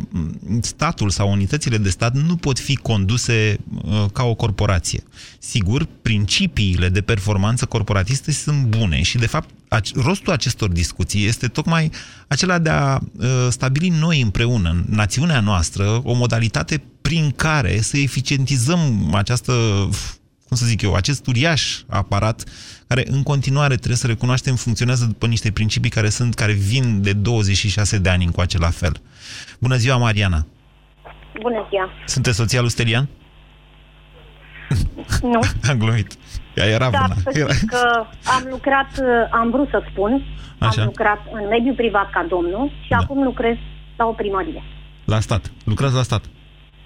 statul sau unitățile de stat nu pot fi conduse uh, ca o corporație. Sigur, principiile de performanță corporatiste sunt bune și, de fapt, rostul acestor discuții este tocmai acela de a uh, stabili noi împreună, în națiunea noastră, o modalitate prin care să eficientizăm această cum să zic eu, acest uriaș aparat care în continuare trebuie să recunoaștem funcționează după niște principii care sunt, care vin de 26 de ani încoace la fel. Bună ziua, Mariana!
Bună ziua!
Sunteți soția lui Stelian?
Nu.
Am glumit. Ea era
Dar
bună.
să
Era...
știți că am lucrat, am vrut să spun,
Așa.
am lucrat în mediul privat ca domnul și da. acum lucrez la o primărie.
La stat. Lucrați la stat.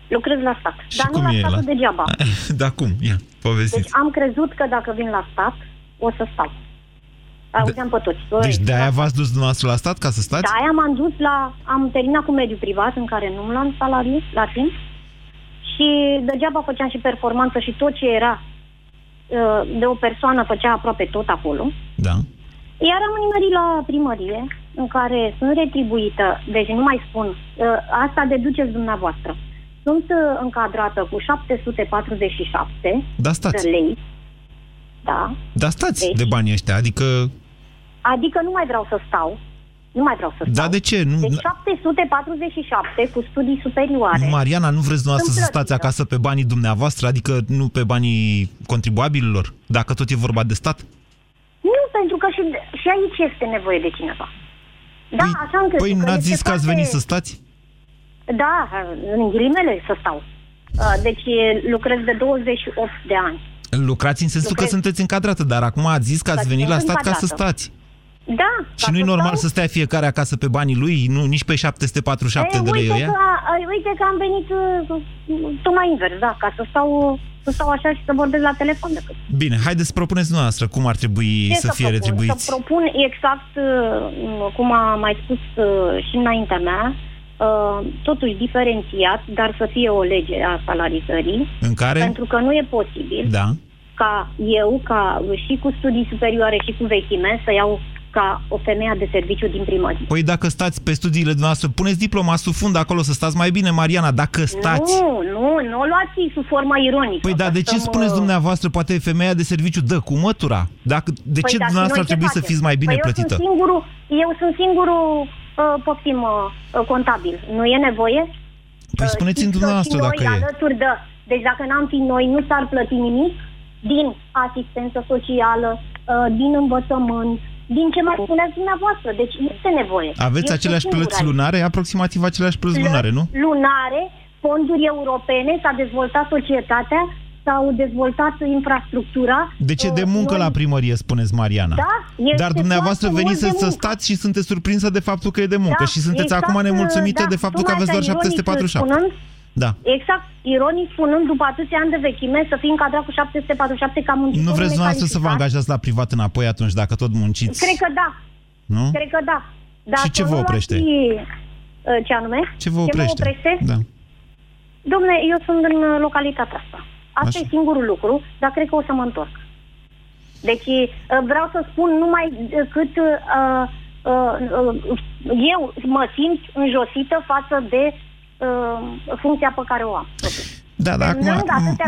Lucrez la stat,
Și
dar nu
cum
la
e
statul
la-
degeaba.
Da, cum? Ia, povestiți.
Deci am crezut că dacă vin la stat, o să stau. Auzeam pe toți.
Deci de-aia v-ați dus dumneavoastră la stat ca să stați?
Da, aia m-am dus la... Am terminat cu mediul privat, în care nu l-am salariu la timp. Și degeaba făceam și performanță și tot ce era uh, de o persoană făcea aproape tot acolo.
Da.
Iar am nimerit la primărie, în care sunt retribuită, deci nu mai spun, uh, asta deduceți dumneavoastră. Sunt uh, încadrată cu 747
Da, stați.
de lei. Da.
Dar stați
Deci?
de banii ăștia, adică...
Adică nu mai vreau să stau. Nu mai vreau să stau.
Da, de ce? Nu,
Deci 747 cu studii superioare.
Mariana, nu vreți dumneavoastră să
Sunt
stați acasă pe banii dumneavoastră, adică nu pe banii contribuabililor, dacă tot e vorba de stat?
Nu, pentru că și, și aici este nevoie de cineva. Da, așa am crezut.
Păi
că
n-ați
este
zis că ați
foarte-
venit să stați?
Da, în ghilimele să stau. Uh, Deci e- lucrez de 28 de ani.
Lucrați în sensul că
Lucrez.
sunteți încadrată, dar acum ați zis că ați
Că
venit la
sunt
stat ca să
încadrată.
stați.
Da.
Și nu e normal să stea fiecare acasă pe banii lui, nu nici pe 747 de lei
uite,
ăia?
că, a- uite că am venit uh, tocmai invers, da, ca să stau, să stau așa și să vorbesc la telefon decât.
Bine, haideți să propuneți dumneavoastră cum ar trebui
Ce
să fie
propun?
retribuiți.
Să propun exact, uh, cum a mai spus uh, și înaintea mea, uh, totuși diferențiat, dar să fie o lege a salarizării,
În care?
pentru că nu e posibil
Da.
ca eu, ca și cu studii superioare și cu vechime, să iau ca o femeie de serviciu din primărie.
Păi dacă stați pe studiile dumneavoastră, puneți diploma sub fund acolo să stați mai bine, Mariana, dacă stați.
Nu, nu, nu o luați sub formă ironică.
Păi da, de ce
Stăm,
spuneți
uh,
dumneavoastră, poate femeia de serviciu dă cu mătura? Dacă, de
Păi
ce
da, și
dumneavoastră
noi
ar
ce
trebui să
facem?
fiți mai bine
păi
plătită?
Eu sunt singurul, eu sunt singurul uh, poftim, uh, contabil. Nu e nevoie?
Păi
Uh,
spuneți-mi
știți că
dumneavoastră
și noi
dacă e.
alături de... Deci dacă n-am fi noi, nu s-ar plăti nimic din asistență socială, uh, din învățământ, din ce mai spuneți dumneavoastră. Deci este nevoie.
Aveți
Eu
aceleași
sunt singura
plăți
aici.
lunare? Aproximativ aceleași plăți lunare, nu?
lunare, fonduri europene, s-a dezvoltat societatea, s-au dezvoltat infrastructura.
De ce de
Uh,
muncă
noi-
la primărie, spuneți Mariana?
Da, este
Dar dumneavoastră
foarte
veniți să,
mult de
să
muncă.
stați și sunteți surprinsă de faptul că e de muncă
Da,
și sunteți
exact,
acum nemulțumită
da,
de faptul că
tocmai
aveți doar
asta, ironic
747.
Spunând,
Da.
exact, ironic spunând, după atâția ani de vechime, să fii încadrat cu 747 ca muncitor
Nu vreți dumneavoastră să vă
necalificat.
angajați la privat înapoi atunci, dacă tot munciți?
Cred că da.
Nu?
Cred că da. Dar
Și ce
să
vă
nu
oprește?
luați, uh, Ce anume?
Ce vă oprește?
Ce mă oprește?
Da.
Domne, eu sunt în uh, localitatea asta. Asta
Așa.
e singurul lucru, dar cred că o să mă întorc. Deci uh, vreau să spun numai cât uh, uh, uh, eu mă simt înjosită față de uh, funcția pe care o am.
Da, da, acum,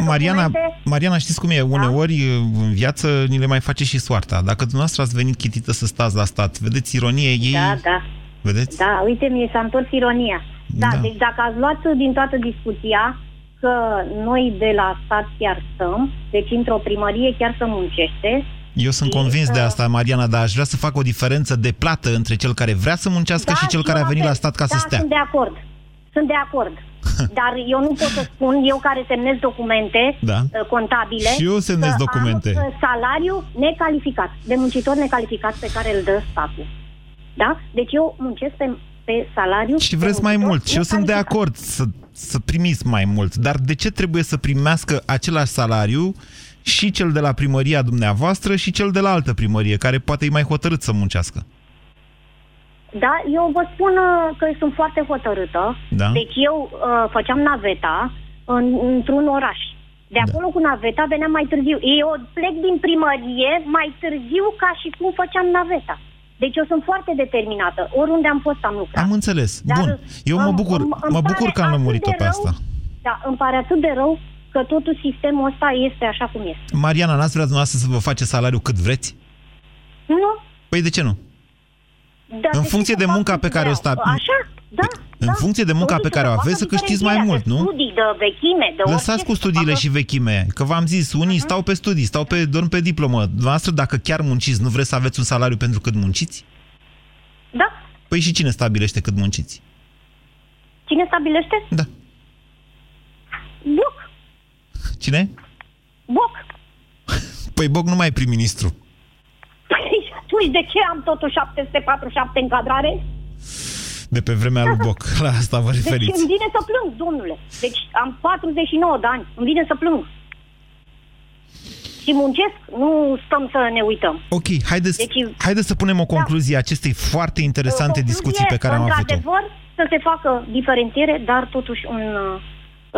Mariana, documente... Mariana, știți cum e? Uneori da? în viață ni le mai face și soarta. Dacă dumneavoastră ați venit chitită să stați la stat, vedeți ironie ei?
Da, da.
Vedeți?
Da, uite, mi s-a întors ironia. Da, da, deci dacă ați luat din toată discuția că noi de la stat chiar stăm, deci într-o primărie chiar să muncește,
eu sunt convins de asta, Mariana, dar aș vrea să fac o diferență de plată între cel care vrea să muncească
da,
și cel care a venit la stat ca
da,
să stea.
sunt de acord. Sunt de acord. Dar eu nu pot să spun, eu care semnez documente
da.
Uh, contabile,
și eu semnez documente.
Am uh, salariu necalificat, de muncitor necalificat pe care îl dă statul. Da? Deci eu muncesc pe, pe salariu...
Și vreți mai mult. Și eu sunt de acord să, să primiți mai mult. Dar de ce trebuie să primească același salariu și cel de la primăria dumneavoastră și cel de la altă primărie, care poate e mai hotărât să muncească?
Da, eu vă spun uh, că sunt foarte hotărâtă.
Da.
Deci eu uh, făceam naveta în, într-un oraș. De acolo da. cu naveta veneam mai târziu. Eu plec din primărie mai târziu ca și cum făceam naveta. Deci eu sunt foarte determinată. Oriunde am fost am lucrat.
Am înțeles. Dar Bun. Eu mă bucur, îmi, îmi mă bucur că am lămurit-o pe asta.
Da, îmi pare atât de rău că totul sistemul ăsta este așa cum este.
Mariana, n-ați vrea dumneavoastră să vă face salariu cât vreți?
Nu.
Păi de ce nu? Da, în funcție de munca pe care o
stabiliți. Așa? Da,
în
da.
funcție de munca pe care o aveți, să câștiți mai mult, nu?
Studii, de vechime, de
Lăsați cu studiile și vechime, că v-am zis, unii uh-huh. stau pe studii, stau pe, dorm pe diplomă. Dumneavoastră, dacă chiar munciți, nu vreți să aveți un salariu pentru cât munciți?
Da.
Păi și cine stabilește cât munciți?
Cine stabilește?
Da.
Boc.
Cine?
Boc.
Păi Boc nu mai e prim-ministru.
Păi atunci de ce am totul 747 încadrare?
De pe vremea lui Boc. La asta vă referiți.
Deci îmi vine să plâng, domnule. Deci am 49 de ani. Îmi vine să plâng. Și muncesc, nu stăm să ne uităm.
Ok, haideți, deci, haideți să punem o da. concluzie da. acestei foarte interesante discuții pe care am avut-o.
Într-adevăr, să se facă diferențiere, dar totuși un,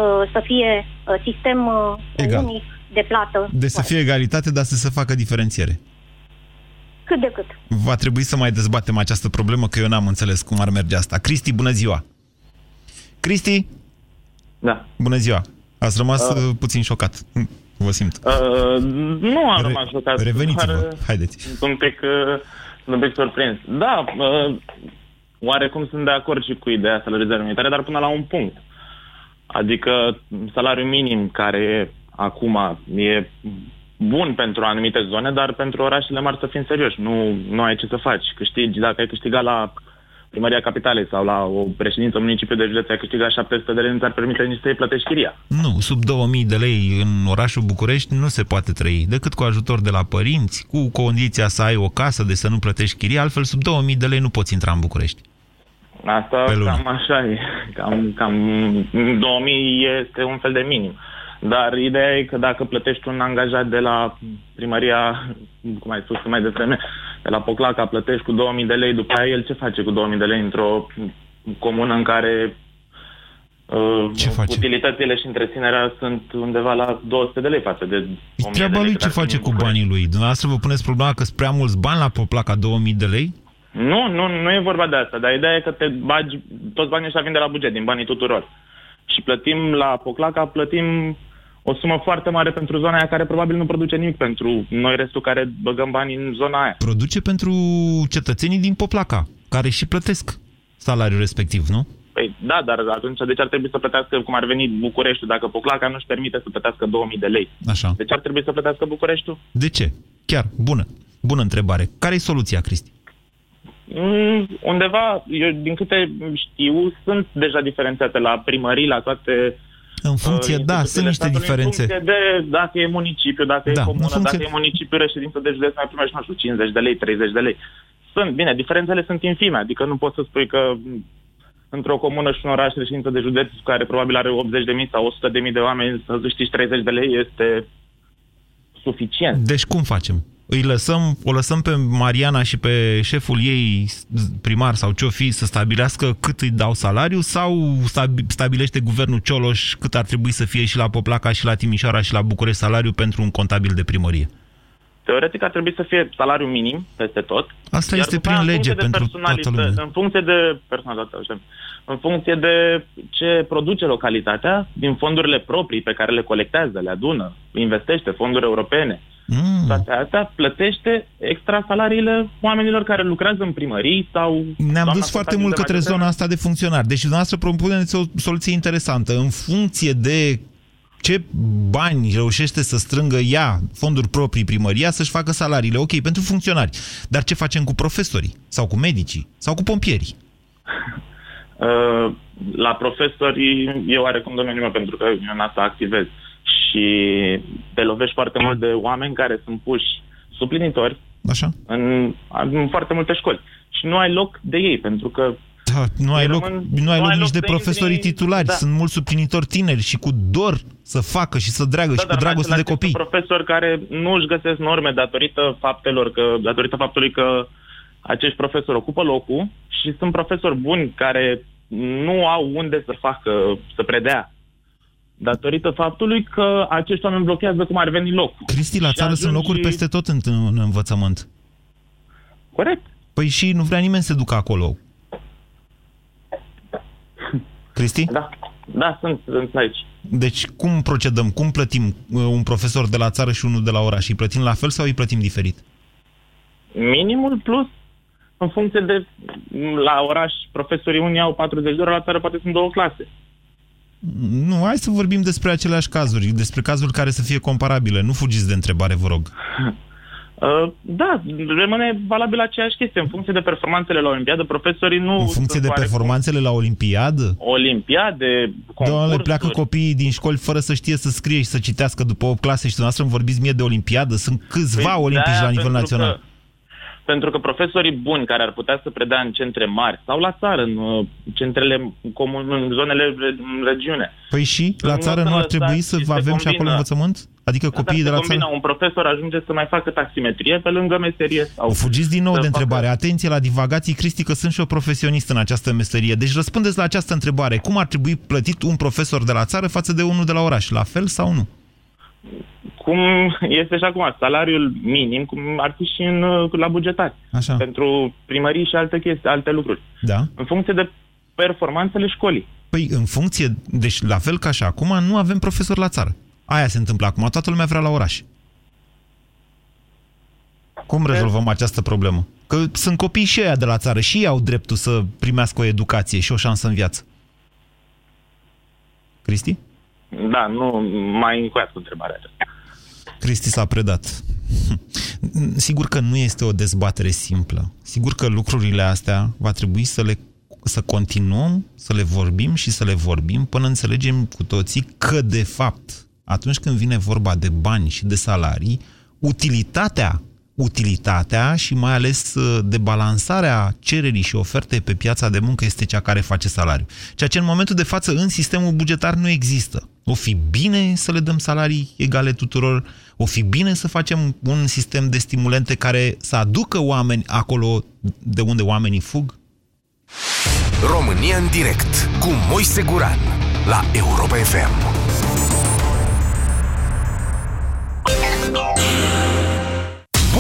uh, să fie uh, sistem uh, Egal. unic de plată.
De să fie egalitate, dar să se facă diferențiere.
Cât de cât.
Va trebui să mai dezbatem această problemă, că eu n-am înțeles cum ar merge asta. Cristi, bună ziua! Cristi?
Da.
Bună ziua! Ați rămas uh. puțin șocat. Vă simt.
Uh, nu am Re rămas șocat.
Reveniți-vă, haideți.
Sunt un pic, uh, un pic surprins. Da, uh, oarecum sunt de acord și cu ideea salarizării militare, dar până la un punct. Adică salariul minim care acum e bun pentru anumite zone, dar pentru orașele mari să fim serioși. Nu, nu ai ce să faci. Câștigi, dacă ai câștigat la Primăria Capitalei sau la o președință municipiu de județ ai câștigat 700 de lei, nu ți-ar permite nici să-i plătești chiria.
Nu, sub 2000 de lei în orașul București nu se poate trăi, decât cu ajutor de la părinți, cu condiția să ai o casă de să nu plătești chiria, altfel sub 2000 de lei nu poți intra în București.
Asta cam așa e. Cam, cam 2000 este un fel de minim. Dar ideea e că dacă plătești un angajat de la primăria, cum ai spus mai devreme, de la Poclaca, plătești cu 2000 de lei, după aia el ce face cu 2000 de lei într-o comună în care
uh, ce face?
utilitățile și întreținerea sunt undeva la 200 de lei față de 1000
Treaba lui ce face cu banii lui? Dumneavoastră vă puneți problema că sunt prea mulți bani la Poclaca, 2000 de lei?
Nu, nu, nu e vorba de asta, dar ideea e că te bagi, toți banii ăștia vin de la buget, din banii tuturor. Și plătim la Poclaca, plătim o sumă foarte mare pentru zona aia care probabil nu produce nimic pentru noi restul care băgăm bani în zona aia.
Produce pentru cetățenii din Poplaca, care și plătesc salariul respectiv, nu?
Păi da, dar atunci de ce ar trebui să plătească, cum ar veni București, dacă Poclaca nu-și permite să plătească 2000 de lei?
Așa.
De ce ar trebui să plătească Bucureștiul?
De ce? Chiar, bună. Bună întrebare. Care e soluția, Cristi?
Mm, undeva, eu din câte știu, sunt deja diferențiate la primării, la toate
în funcție, uh, da, sunt niște diferențe.
În funcție de dacă e municipiu, dacă da, e comună, funcție... dacă e municipiu, reședință de județ, mai primești, nu știu, 50 de lei, 30 de lei. Sunt, bine, diferențele sunt infime, adică nu poți să spui că într-o comună și un oraș reședință de județ care probabil are 80.000 sau 100.000 de oameni să câștigi 30 de lei este suficient.
Deci cum facem? Îi lăsăm, o lăsăm pe Mariana și pe șeful ei primar sau ce-o fi să stabilească cât îi dau salariu sau stabilește guvernul Cioloș cât ar trebui să fie și la Poplaca și la Timișoara și la București salariu pentru un contabil de primărie?
Teoretic ar trebui să fie salariu minim peste tot.
Asta
iar
este
după
prin
aia, în
lege
funcție de
pentru toată
personalitate-
lumea.
În funcție de personalitate, așa, în funcție de ce produce localitatea, din fondurile proprii pe care le colectează, le adună, investește, fonduri europene,
Mm.
toate astea, plătește extra salariile oamenilor care lucrează în primării sau...
Ne-am
doamna
dus foarte
contabil
mult
de
către
magistrat.
zona asta de funcționari. Deci dumneavoastră propuneți o soluție interesantă. În funcție de ce bani reușește să strângă ea, fonduri proprii primăria, să-și facă salariile. Ok, pentru funcționari. Dar ce facem cu profesorii? Sau cu medicii? Sau cu pompierii?
Uh, la profesori e oarecum domeniul meu pentru că eu în asta activez și te lovești foarte mult de oameni care sunt puși suplinitori
Așa.
în, în foarte multe școli și nu ai loc de ei pentru că
Da, nu ai
Ei
loc,
rămân-
nu ai
nu
loc
ai
nici
loc
de
să
profesorii
intri-
titulari.
da.
Sunt mulți suplinitori tineri și cu dor să facă și să dreagă și cu
dar în
dragoste de
același timp
copii.
sunt profesori care nu își găsesc norme datorită faptelor că, datorită faptului că acești profesori ocupă locul și sunt profesori buni care nu au unde să facă, să predea. Datorită faptului că acești oameni blochează cum ar veni locul.
Cristi, la
Și
țară sunt
ajungi-
locuri peste tot în, în învățământ.
Corect.
Păi și nu vrea nimeni să se ducă acolo. Cristi?
Da, da, sunt, sunt aici.
Deci cum procedăm? Cum plătim uh, un profesor de la țară și unul de la oraș? Îi plătim la fel sau îi plătim diferit?
Minimul plus în funcție de la oraș, profesorii unii au 40 de ore, la țară poate sunt două clase.
Nu, hai să vorbim despre aceleași cazuri, despre cazuri care să fie comparabile. Nu fugiți de întrebare, vă rog.
Uh, da, rămâne valabil aceeași chestie. În funcție de performanțele la Olimpiadă, profesorii nu...
În funcție
sunt
de
oarecum
performanțele la Olimpiadă?
Olimpiade,
Doamne,
concursuri.
pleacă copiii din școli fără să știe să scrie și să citească după 8 clase și dumneavoastră îmi vorbiți mie de Olimpiadă? Sunt câțiva
Păi,
olimpici
de-aia,
la nivel
pentru
național.
Că, pentru că profesorii buni care ar putea să predea în centre mari sau la țară, în uh, centrele comun, în zonele re- în regiune.
Păi și? La
Nu
țară
să
nu ar
lăsați
trebui să
și se
avem și acolo
combină.
învățământ? Adică copiii de
Dar
la
se combină,
țară...
un profesor ajunge să mai facă taximetrie pe lângă meserie. Sau
Fugiți din nou
să
de
facă-
întrebare. Atenție la divagații, Cristi, că sunt și eu profesionist în această meserie. Deci răspundeți la această întrebare. Cum ar trebui plătit un profesor de la țară față de unul de la oraș? La fel sau nu?
Cum este și acum, salariul minim, cum ar fi și în, uh, la bugetari.
Așa.
Pentru primării și alte chestii, alte lucruri.
Da?
În funcție de performanțele școlii.
Păi, în funcție, deci la fel ca și acum, nu avem profesori la țară. Aia se întâmplă acum, toată lumea vrea la oraș. Cum rezolvăm această problemă? Că sunt copii și ăia de la țară și ei au dreptul să primească o educație și o șansă în viață. Cristi?
Da, nu mai încoiat cu întrebarea aceasta.
Cristi s-a predat. Sigur că nu este o dezbatere simplă. Sigur că lucrurile astea va trebui să le să continuăm să le vorbim și să le vorbim până înțelegem cu toții că, de fapt, atunci când vine vorba de bani și de salarii, utilitatea, utilitatea și mai ales uh, de balansarea cererii și ofertei pe piața de muncă este cea care face salariu. Ceea ce în momentul de față în sistemul bugetar nu există. O fi bine să le dăm salarii egale tuturor, o fi bine să facem un sistem de stimulente care să aducă oameni acolo de unde oamenii fug?
România în direct cu Moise Guran la Europa FM.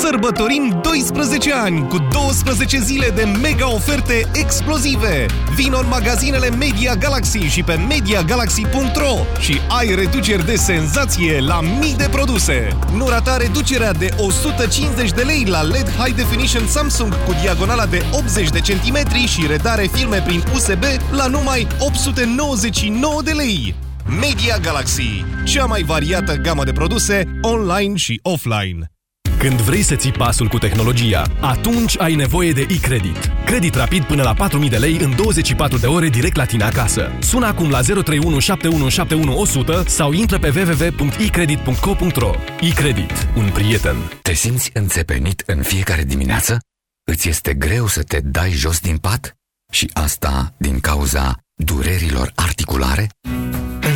Sărbătorim 12 ani cu 12 zile de mega oferte explozive. Vino în magazinele Media Galaxy și pe MediaGalaxy.ro și ai reduceri de senzație la mii de produse. Nu rata reducerea de 150 de lei la LED High Definition Samsung cu diagonala de 80 de centimetri și redare filme prin USB la numai 899 de lei. Media Galaxy, cea mai variată gamă de produse online și offline.
Când vrei să ții pasul cu tehnologia, atunci ai nevoie de e-credit. Credit rapid până la 4.000 de lei în 24 de ore direct la tine acasă. Sună acum la 031 7171 100 sau intră pe www.ecredit.co.ro E-credit. Un prieten.
Te simți înțepenit în fiecare dimineață?
Îți este greu să te dai jos din pat? Și asta din cauza durerilor articulare?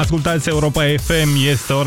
Ascultați Europa FM, este ora